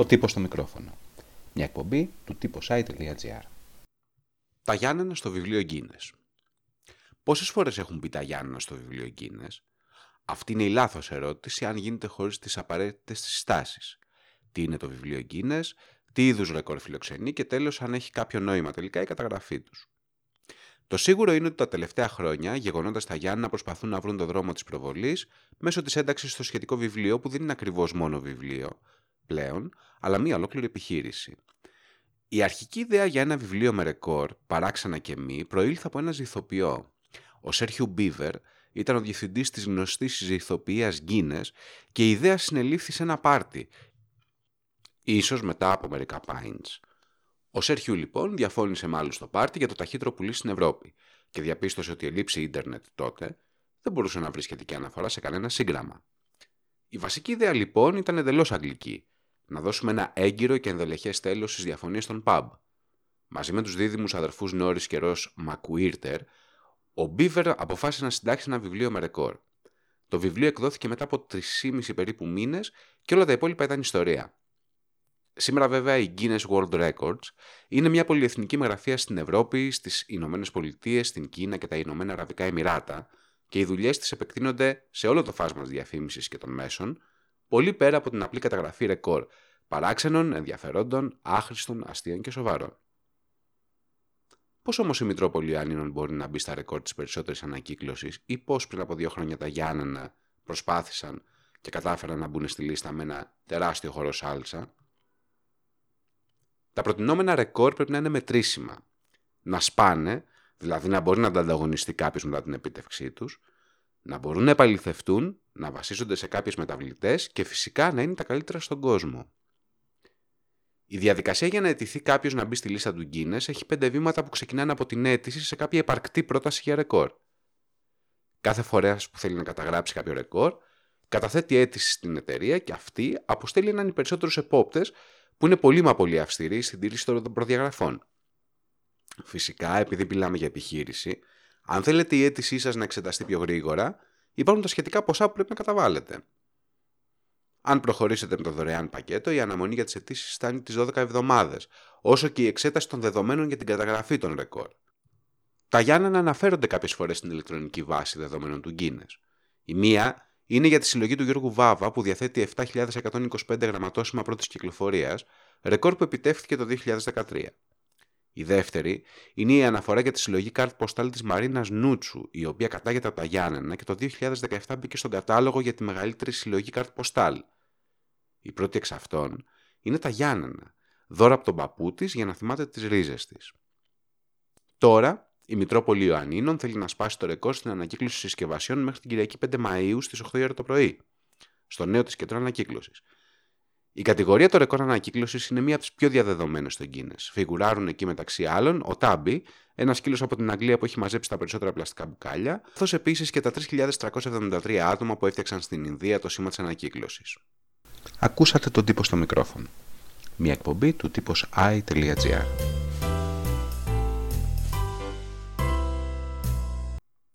Ο τύπος στο μικρόφωνο. Μια εκπομπή του site.gr. Τα Γιάννενα στο βιβλίο Γκίνες. Πόσες φορές έχουν πει τα Γιάννενα στο βιβλίο Γκίνες; Αυτή είναι η λάθος ερώτηση αν γίνεται χωρίς τις απαραίτητες συστάσεις. Τι είναι το βιβλίο Γκίνες, τι είδους ρεκόρ φιλοξενεί και τέλος αν έχει κάποιο νόημα τελικά η καταγραφή τους. Το σίγουρο είναι ότι τα τελευταία χρόνια, γεγονότας τα Γιάννα προσπαθούν να βρουν τον δρόμο της προβολής μέσω της ένταξης στο σχετικό βιβλίο που δεν είναι ακριβώς μόνο βιβλίο πλέον, αλλά μία ολόκληρη επιχείρηση. Η αρχική ιδέα για ένα βιβλίο με ρεκόρ, παράξενα και μη, προήλθε από ένα ζηθοποιό. Ο Σέρχιου Μπίβερ ήταν ο διευθυντής της γνωστής ζηθοποιίας Γκίνε και η ιδέα συνελήφθη σε ένα πάρτι, ίσως μετά από μερικά pints. Ο Σέρχιου λοιπόν διαφώνησε με άλλους στο πάρτι για το ταχύτερο πουλί στην Ευρώπη και διαπίστωσε ότι η λήψη ίντερνετ τότε δεν μπορούσε να βρει σχετική αναφορά σε κανένα σύγγραμμα. Η βασική ιδέα λοιπόν ήταν εντελώς αγγλική. Να δώσουμε ένα έγκυρο και ενδελεχές τέλος στις διαφωνίες των pub. Μαζί με τους δίδυμους αδερφούς Νόρις και Ρος Μακουίρτερ, ο Μπίβερ αποφάσισε να συντάξει ένα βιβλίο με ρεκόρ. Το βιβλίο εκδόθηκε μετά από 3,5 περίπου μήνες και όλα τα υπόλοιπα ήταν ιστορία. Σήμερα βέβαια η Guinness World Records είναι μια πολυεθνική μεγραφία στην Ευρώπη, στις Ηνωμένες Πολιτείες, στην Κίνα και τα Ηνωμένα Αραβικά Εμμυράτα και οι δουλειές της επεκτείνονται σε όλο το φάσμα της διαφήμισης και των μέσων, πολύ πέρα από την απλή καταγραφή ρεκόρ παράξενων, ενδιαφερόντων, άχρηστων, αστείων και σοβαρών. Πώς όμως η Μητρόπολη Άνινων μπορεί να μπει στα ρεκόρ της περισσότερης ανακύκλωσης ή πώς πριν από δύο χρόνια τα Γιάννενα προσπάθησαν και κατάφεραν να μπουν στη λίστα με ένα τεράστιο χώρο σάλτσα, τα προτινόμενα ρεκόρ πρέπει να είναι μετρήσιμα. Να σπάνε, δηλαδή να μπορεί να τα ανταγωνιστεί κάποιος μετά την επίτευξή τους, να μπορούν να επαληθευτούν, να βασίζονται σε κάποιες μεταβλητές και φυσικά να είναι τα καλύτερα στον κόσμο. Η διαδικασία για να αιτηθεί κάποιος να μπει στη λίστα του Guinness έχει πέντε βήματα που ξεκινάνε από την αίτηση σε κάποια επαρκτή πρόταση για ρεκόρ. Κάθε φορέας που θέλει να καταγράψει κάποιο ρεκόρ, καταθέτει αίτηση στην εταιρεία και αυτή αποστέλει έναν ή περισσότερου επόπτες που είναι πολύ μα πολύ αυστηρή στην τήρηση των προδιαγραφών. Φυσικά, επειδή μιλάμε για επιχείρηση, αν θέλετε η αίτησή σας να εξεταστεί πιο γρήγορα, υπάρχουν τα σχετικά ποσά που πρέπει να καταβάλλετε. Αν προχωρήσετε με το δωρεάν πακέτο, η αναμονή για τις αιτήσεις φτάνει τις 12 εβδομάδες, όσο και η εξέταση των δεδομένων για την καταγραφή των ρεκόρ. Τα Γιάννενα αναφέρονται κάποιες φορές στην ηλεκτρονική βάση δεδομένων του Guinness. Η μία είναι για τη συλλογή του Γιώργου Βάβα που διαθέτει 7.125 γραμματόσημα πρώτης κυκλοφορίας, ρεκόρ που επιτεύχθηκε το 2013. Η δεύτερη είναι η αναφορά για τη συλλογή κάρτ ποστάλ της Μαρίνας Νούτσου, η οποία κατάγεται από τα Γιάννενα και το 2017 μπήκε στον κατάλογο για τη μεγαλύτερη συλλογή κάρτ ποστάλ. Η πρώτη εξ αυτών είναι τα Γιάννενα, δώρα από τον παππού της για να θυμάται τις ρίζες της. Τώρα η Μητρόπολη Ιωαννίνων θέλει να σπάσει το ρεκόρ στην ανακύκλωση συσκευασιών μέχρι την Κυριακή 5 Μαου στις 8 ώρα το πρωί, στο νέο της κέντρο ανακύκλωσης. Η κατηγορία των ρεκόρ ανακύκλωσης είναι μία από τις πιο διαδεδομένες στο Guinness. Φιγουράρουν εκεί μεταξύ άλλων ο Τάμπι, ένας σκύλο από την Αγγλία που έχει μαζέψει τα περισσότερα πλαστικά μπουκάλια, καθώς επίσης και τα 3.373 άτομα που έφτιαξαν στην Ινδία το σήμα της ανακύκλωσης. Ακούσατε τον τύπο στο μικρόφωνο. Μια εκπομπή του τύπος i.gr.